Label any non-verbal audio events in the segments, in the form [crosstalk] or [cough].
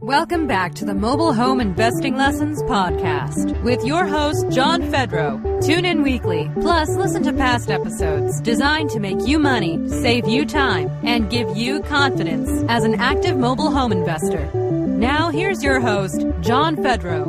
Welcome back to the Mobile Home Investing Lessons Podcast with your host, John Fedro. Tune in weekly, plus listen to past episodes designed to make you money, save you time, and give you confidence as an active mobile home investor. Now, here's your host, John Fedro.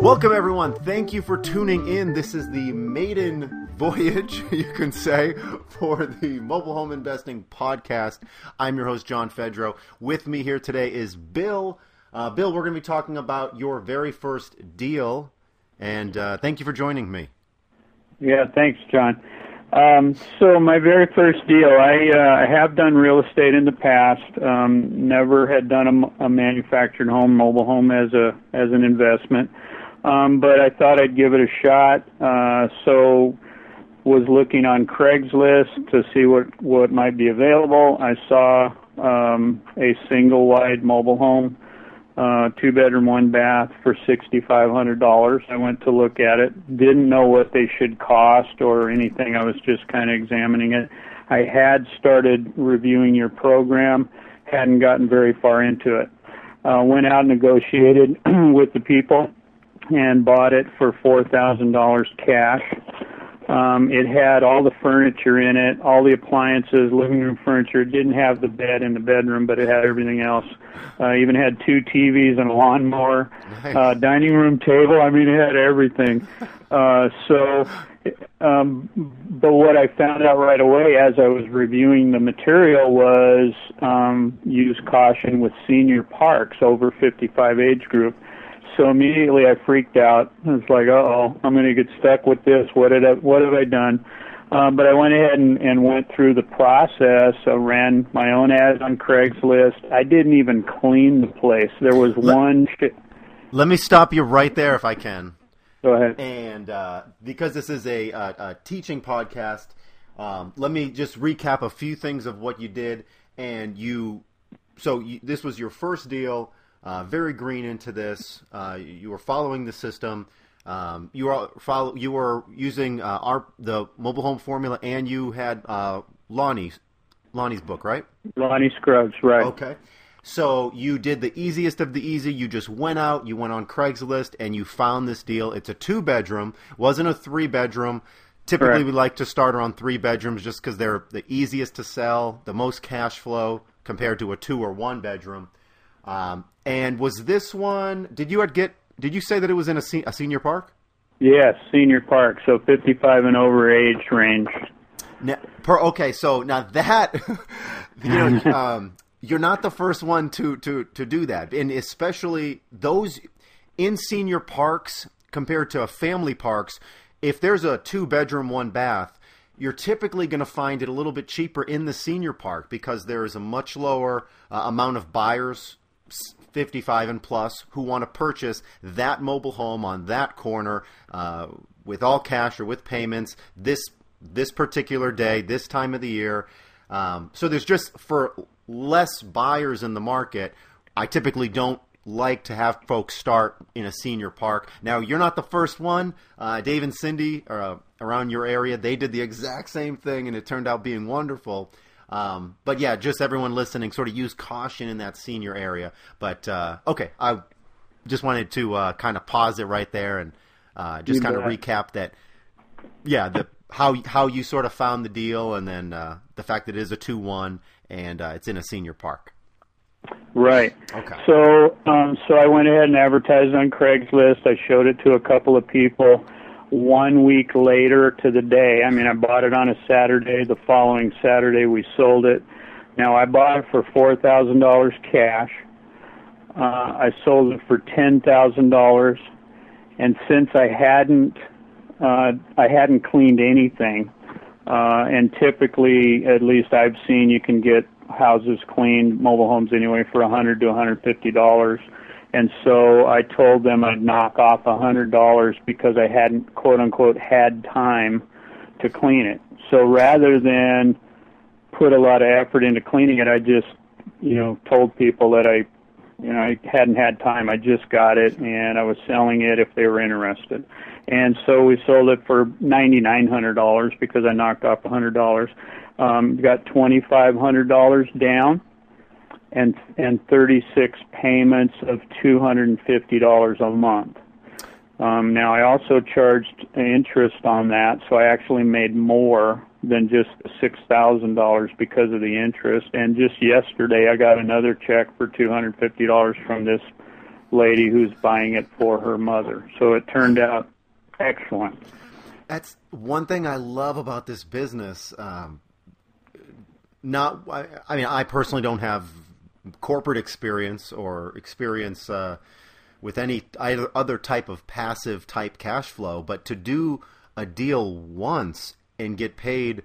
Welcome, everyone. Thank you for tuning in. This is the maiden voyage, [laughs] you can say, for the Mobile Home Investing Podcast. I'm your host, John Fedro. With me here today is Bill. Uh, Bill, we're going to be talking about your very first deal, and uh, thank you for joining me. Yeah, thanks, John. Um, so my very first deal, I uh, have done real estate in the past. Um, never had done a, a manufactured home, mobile home as a as an investment, um, but I thought I'd give it a shot. Uh, so was looking on Craigslist to see what what might be available. I saw um, a single wide mobile home, uh, two bedroom, one bath for sixty five hundred dollars. I went to look at it. Didn't know what they should cost or anything. I was just kind of examining it. I had started reviewing your program, hadn't gotten very far into it. Uh, went out and negotiated [clears throat] with the people and bought it for four thousand dollars cash. Um, it had all the furniture in it, all the appliances, living room furniture. It didn't have the bed in the bedroom, but it had everything else. Uh, even had two TVs and a lawnmower, nice. uh, dining room table. I mean, it had everything. [laughs] Uh, so, um, but what I found out right away as I was reviewing the material was um, use caution with senior parks over 55 age group so immediately I freaked out. It's like, oh, I'm going to get stuck with this. What did I, what have I done? Um, but I went ahead and, and went through the process. I ran my own ads on Craigslist. I didn't even clean the place. There was let, one. Sh- let me stop you right there, if I can. Go ahead. And uh, because this is a, a, a teaching podcast, um, let me just recap a few things of what you did. And you, so you, this was your first deal uh, very green into this. Uh, you were following the system. Um, you were follow, you were using uh, our the mobile home formula, and you had uh, Lonnie's Lonnie's book, right? Lonnie Scruggs, right? Okay. So you did the easiest of the easy. You just went out, you went on Craigslist, and you found this deal. It's a two bedroom, wasn't a three bedroom. Typically, Correct. we like to start around three bedrooms just because they're the easiest to sell, the most cash flow compared to a two or one bedroom. Um, and was this one? Did you get? Did you say that it was in a, se- a senior park? Yes, senior park. So 55 and over age range. Now, per, okay, so now that [laughs] you know, [laughs] um, you're not the first one to to to do that, and especially those in senior parks compared to a family parks. If there's a two bedroom, one bath, you're typically going to find it a little bit cheaper in the senior park because there is a much lower uh, amount of buyers 55 and plus who want to purchase that mobile home on that corner uh, with all cash or with payments this this particular day, this time of the year. Um, so there's just for less buyers in the market. I typically don't like to have folks start in a senior park. Now you're not the first one. Uh, Dave and Cindy uh, around your area, they did the exact same thing, and it turned out being wonderful. Um, but yeah, just everyone listening, sort of use caution in that senior area. But uh, okay, I just wanted to uh, kind of pause it right there and uh, just kind of recap that. Yeah, the how how you sort of found the deal, and then uh, the fact that it is a two one and uh, it's in a senior park. Right. Okay. So, um, so I went ahead and advertised on Craigslist. I showed it to a couple of people one week later to the day. I mean, I bought it on a Saturday. The following Saturday, we sold it. Now, I bought it for four thousand dollars cash. Uh, I sold it for ten thousand dollars, and since I hadn't, uh, I hadn't cleaned anything, uh, and typically, at least I've seen, you can get houses cleaned, mobile homes anyway, for a hundred to a hundred fifty dollars. And so I told them I'd knock off a hundred dollars because I hadn't quote unquote had time to clean it. So rather than put a lot of effort into cleaning it, I just, you know, told people that I, you know, I hadn't had time. I just got it and I was selling it if they were interested. And so we sold it for ninety nine hundred dollars because I knocked off a hundred dollars. Um, got twenty five hundred dollars down and and 36 payments of $250 a month. Um, now I also charged interest on that, so I actually made more than just six thousand dollars because of the interest. And just yesterday, I got another check for two hundred fifty dollars from this lady who's buying it for her mother. So it turned out excellent. That's one thing I love about this business. Um, not, I, I mean, I personally don't have corporate experience or experience. Uh, with any other type of passive type cash flow, but to do a deal once and get paid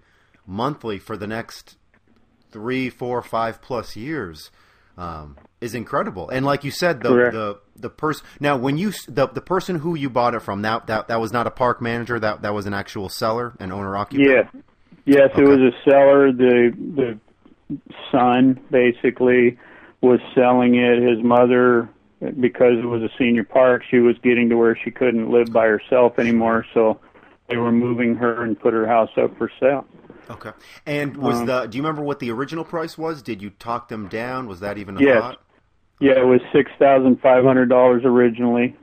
monthly for the next three, four, five plus years um, is incredible. And like you said, the Correct. the the person now when you the the person who you bought it from that that that was not a park manager that that was an actual seller, an owner occupant. Yeah, yes, Okay. it was a seller. The the son basically was selling it. His mother, because it was a senior park, she was getting to where she couldn't live by herself anymore. So they were moving her and put her house up for sale. Okay. And was Um, the do you remember what the original price was? Did you talk them down? Was that even a Yes. thought? Yeah, it was six thousand five hundred dollars originally.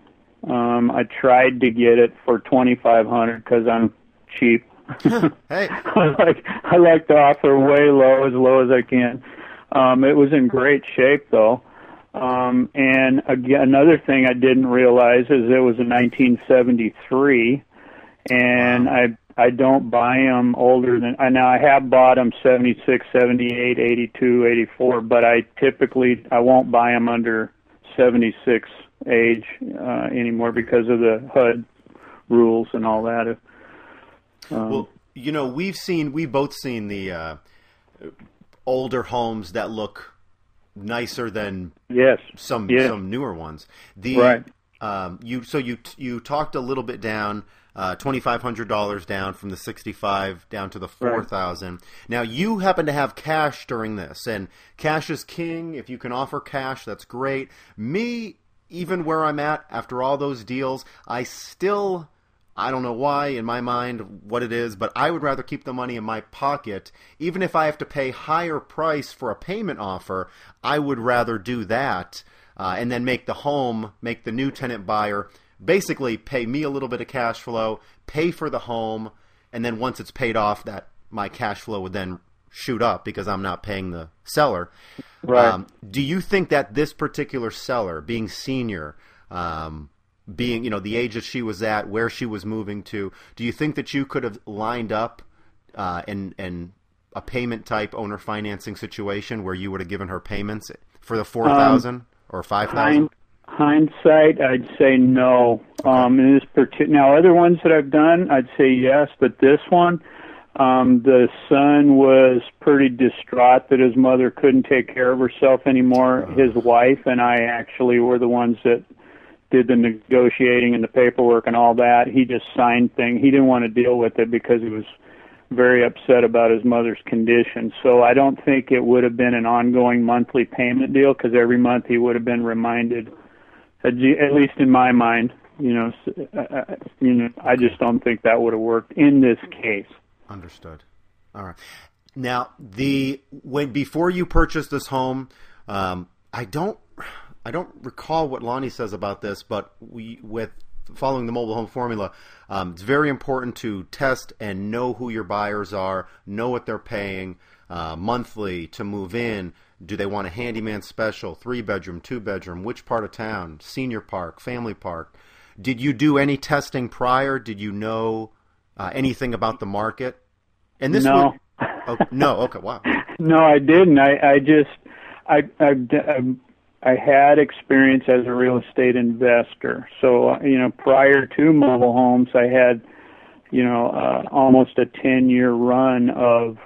Um, I tried to get it for twenty five hundred because I'm cheap. [laughs] [laughs] Hey, [laughs] I like I like to offer way low, as low as I can. Um, it was in great shape though. Um, and again, another thing I didn't realize is it was in 1973, and I I don't buy them older than I now I have bought them 76, 78, 82, 84, but I typically I won't buy them under 76 age uh, anymore because of the HUD rules and all that. Um, Well, you know, we've seen, we both seen the uh, older homes that look nicer than yes, some Yeah. some newer ones. The Right. um, you so you you talked a little bit down. Uh, twenty five hundred dollars down from the sixty five down to the four thousand. Now you happen to have cash during this, and cash is king. If you can offer cash, that's great. Me, even where I'm at after all those deals, I still I don't know why in my mind what it is, but I would rather keep the money in my pocket. Even if I have to pay higher price for a payment offer, I would rather do that uh, and then make the home, make the new tenant buyer basically pay me a little bit of cash flow, pay for the home, and then once it's paid off, that my cash flow would then shoot up because I'm not paying the seller. Right. do you think that this particular seller, being senior, um, being you know the age that she was at, where she was moving to, do you think that you could have lined up uh, in in a payment type owner financing situation where you would have given her payments for the four thousand or five thousand? Hindsight, I'd say no. Um, in this particular, now, other ones that I've done, I'd say yes, but this one, um, the son was pretty distraught that his mother couldn't take care of herself anymore. His wife and I actually were the ones that did the negotiating and the paperwork and all that. He just signed thing. He didn't want to deal with it because he was very upset about his mother's condition. So I don't think it would have been an ongoing monthly payment deal because every month he would have been reminded. At least in my mind, you know, uh, you know, I just don't think that would have worked in this case. Understood. All right. Now, the when before you purchased this home, um, I don't, I don't recall what Lonnie says about this, but we with following the mobile home formula, um, it's very important to test and know who your buyers are, know what they're paying uh, monthly to move in. Do they want a handyman special, three bedroom, two bedroom, which part of town, senior park, family park? Did you do any testing prior? Did you know uh, anything about the market? And this No. would, oh, no, okay, wow, [laughs] No, I didn't. I I just I d- um, I had experience as a real estate investor. So uh, you know, prior to mobile homes, I had you know uh, almost a ten year run of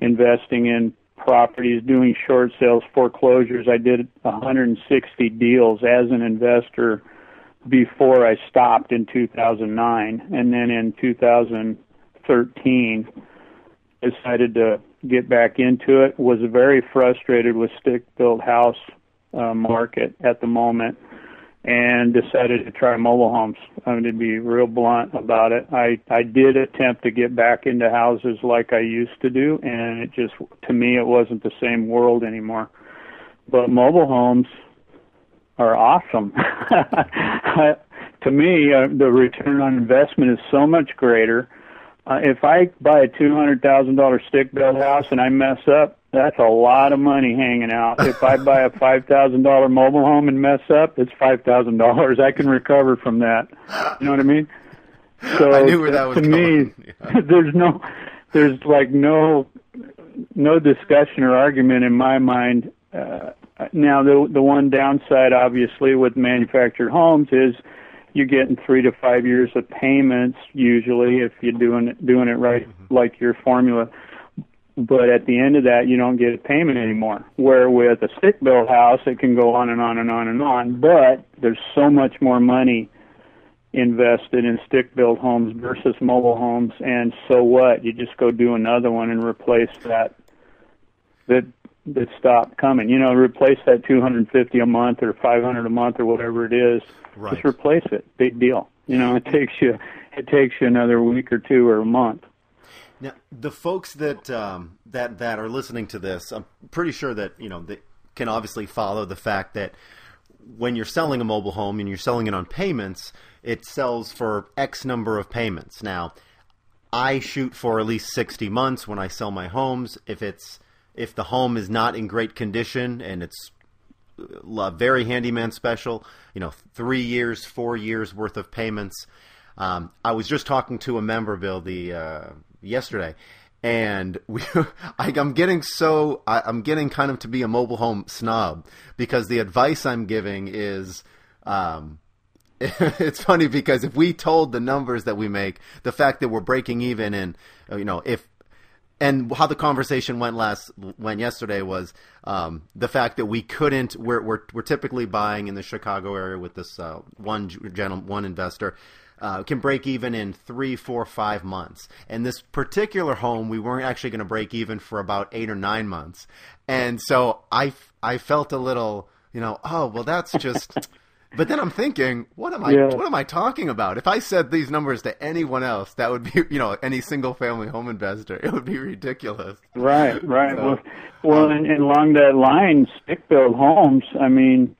investing in properties, doing short sales, foreclosures. I did 160 deals as an investor before I stopped in 2009, and then in 2013 decided to get back into it. Was very frustrated with stick built house uh, market at the moment, and decided to try mobile homes. I mean, going to be real blunt about it, I I did attempt to get back into houses like I used to do, and it just to me it wasn't the same world anymore. but mobile homes are awesome. [laughs] to me, uh, the return on investment is so much greater. Uh, if I buy a two hundred thousand dollar stick built house and I mess up, that's a lot of money hanging out. If I [laughs] buy a five thousand dollar mobile home and mess up, it's five thousand dollars. I can recover from that. You know what I mean? So I knew where that was to going. me, [laughs] yeah. there's no, there's like no, no discussion or argument in my mind. Uh, now, the the one downside, obviously, with manufactured homes is you're getting three to five years of payments usually if you're doing it doing it right, mm-hmm. like your formula. But at the end of that, you don't get a payment anymore. Where with a stick built house, it can go on and on and on and on. But there's so much more money invested in stick built homes versus mobile homes, and so what? You just go do another one and replace that that that stopped coming. You know, replace that 250 a month or 500 a month or whatever it is. Right. Just replace it. Big deal. You know, it takes you it takes you another week or two or a month. Now, the folks that um, that that are listening to this, I'm pretty sure that you know they can obviously follow the fact that when you're selling a mobile home and you're selling it on payments, it sells for X number of payments. Now, I shoot for at least 60 months when I sell my homes. If it's if the home is not in great condition and it's a very handyman special, you know, three years, four years worth of payments. Um, I was just talking to a member, Bill, the uh, yesterday, and [laughs] we, I, am getting so I, am getting kind of to be a mobile home snob because the advice I'm giving is. Um, [laughs] it's funny because if we told the numbers that we make, the fact that we're breaking even, and you know, if and how the conversation went last went yesterday was um, the fact that we couldn't we're, we're, we're typically buying in the Chicago area with this uh, one gentleman one investor uh, can break even in three four five months and this particular home we weren't actually going to break even for about eight or nine months and so I I felt a little you know oh well that's just [laughs] But then I'm thinking, what am I? Yeah. What am I talking about? If I said these numbers to anyone else, that would be, you know, any single family home investor, it would be ridiculous. Right, right. So, well, well, um, and, and along that line, stick built homes. I mean,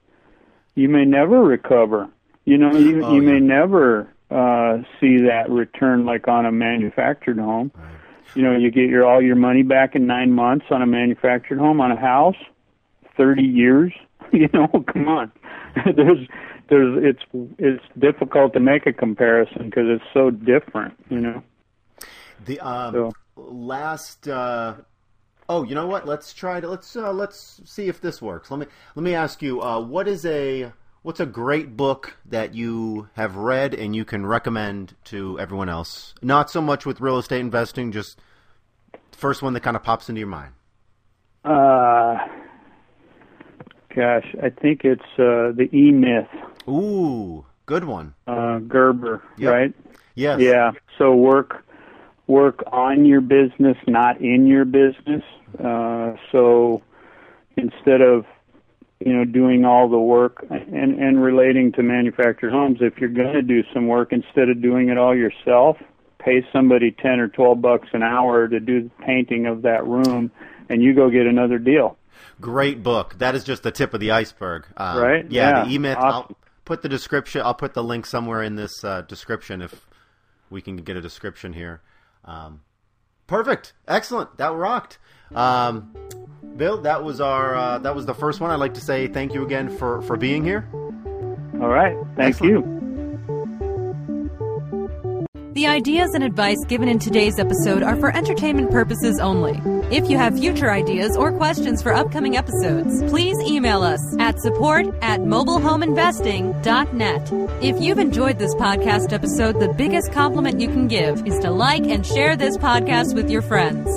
you may never recover. You know, you oh, you yeah. may never uh, see that return like on a manufactured home. Right. You know, you get your all your money back in nine months on a manufactured home on a house, thirty years. [laughs] You know, come on. [laughs] there's there's it's it's difficult to make a comparison because it's so different, you know. The um, so. last uh, oh, you know what? Let's try to let's uh, let's see if this works. Let me let me ask you uh, what is a what's a great book that you have read and you can recommend to everyone else? Not so much with real estate investing, just first one that kind of pops into your mind. Uh Gosh, I think it's uh, the E Myth. Ooh, good one. Uh, Gerber, yep. right? Yes. Yeah. So work work on your business, not in your business. Uh, so instead of you know doing all the work and and relating to manufactured homes, if you're going to do some work, instead of doing it all yourself, pay somebody ten or twelve bucks an hour to do the painting of that room, and you go get another deal. Great book. That is just the tip of the iceberg. Um, right? Yeah, yeah. the E-Myth. Awesome. I'll put the description. I'll put the link somewhere in this uh, description if we can get a description here. Um, perfect. Excellent. That rocked. Um, Bill, that was our uh, that was the first one. I'd like to say thank you again for for being here. All right. Thank Excellent. you. The ideas and advice given in today's episode are for entertainment purposes only. If you have future ideas or questions for upcoming episodes, please email us at support at mobilehomeinvesting.net. If you've enjoyed this podcast episode, the biggest compliment you can give is to like and share this podcast with your friends.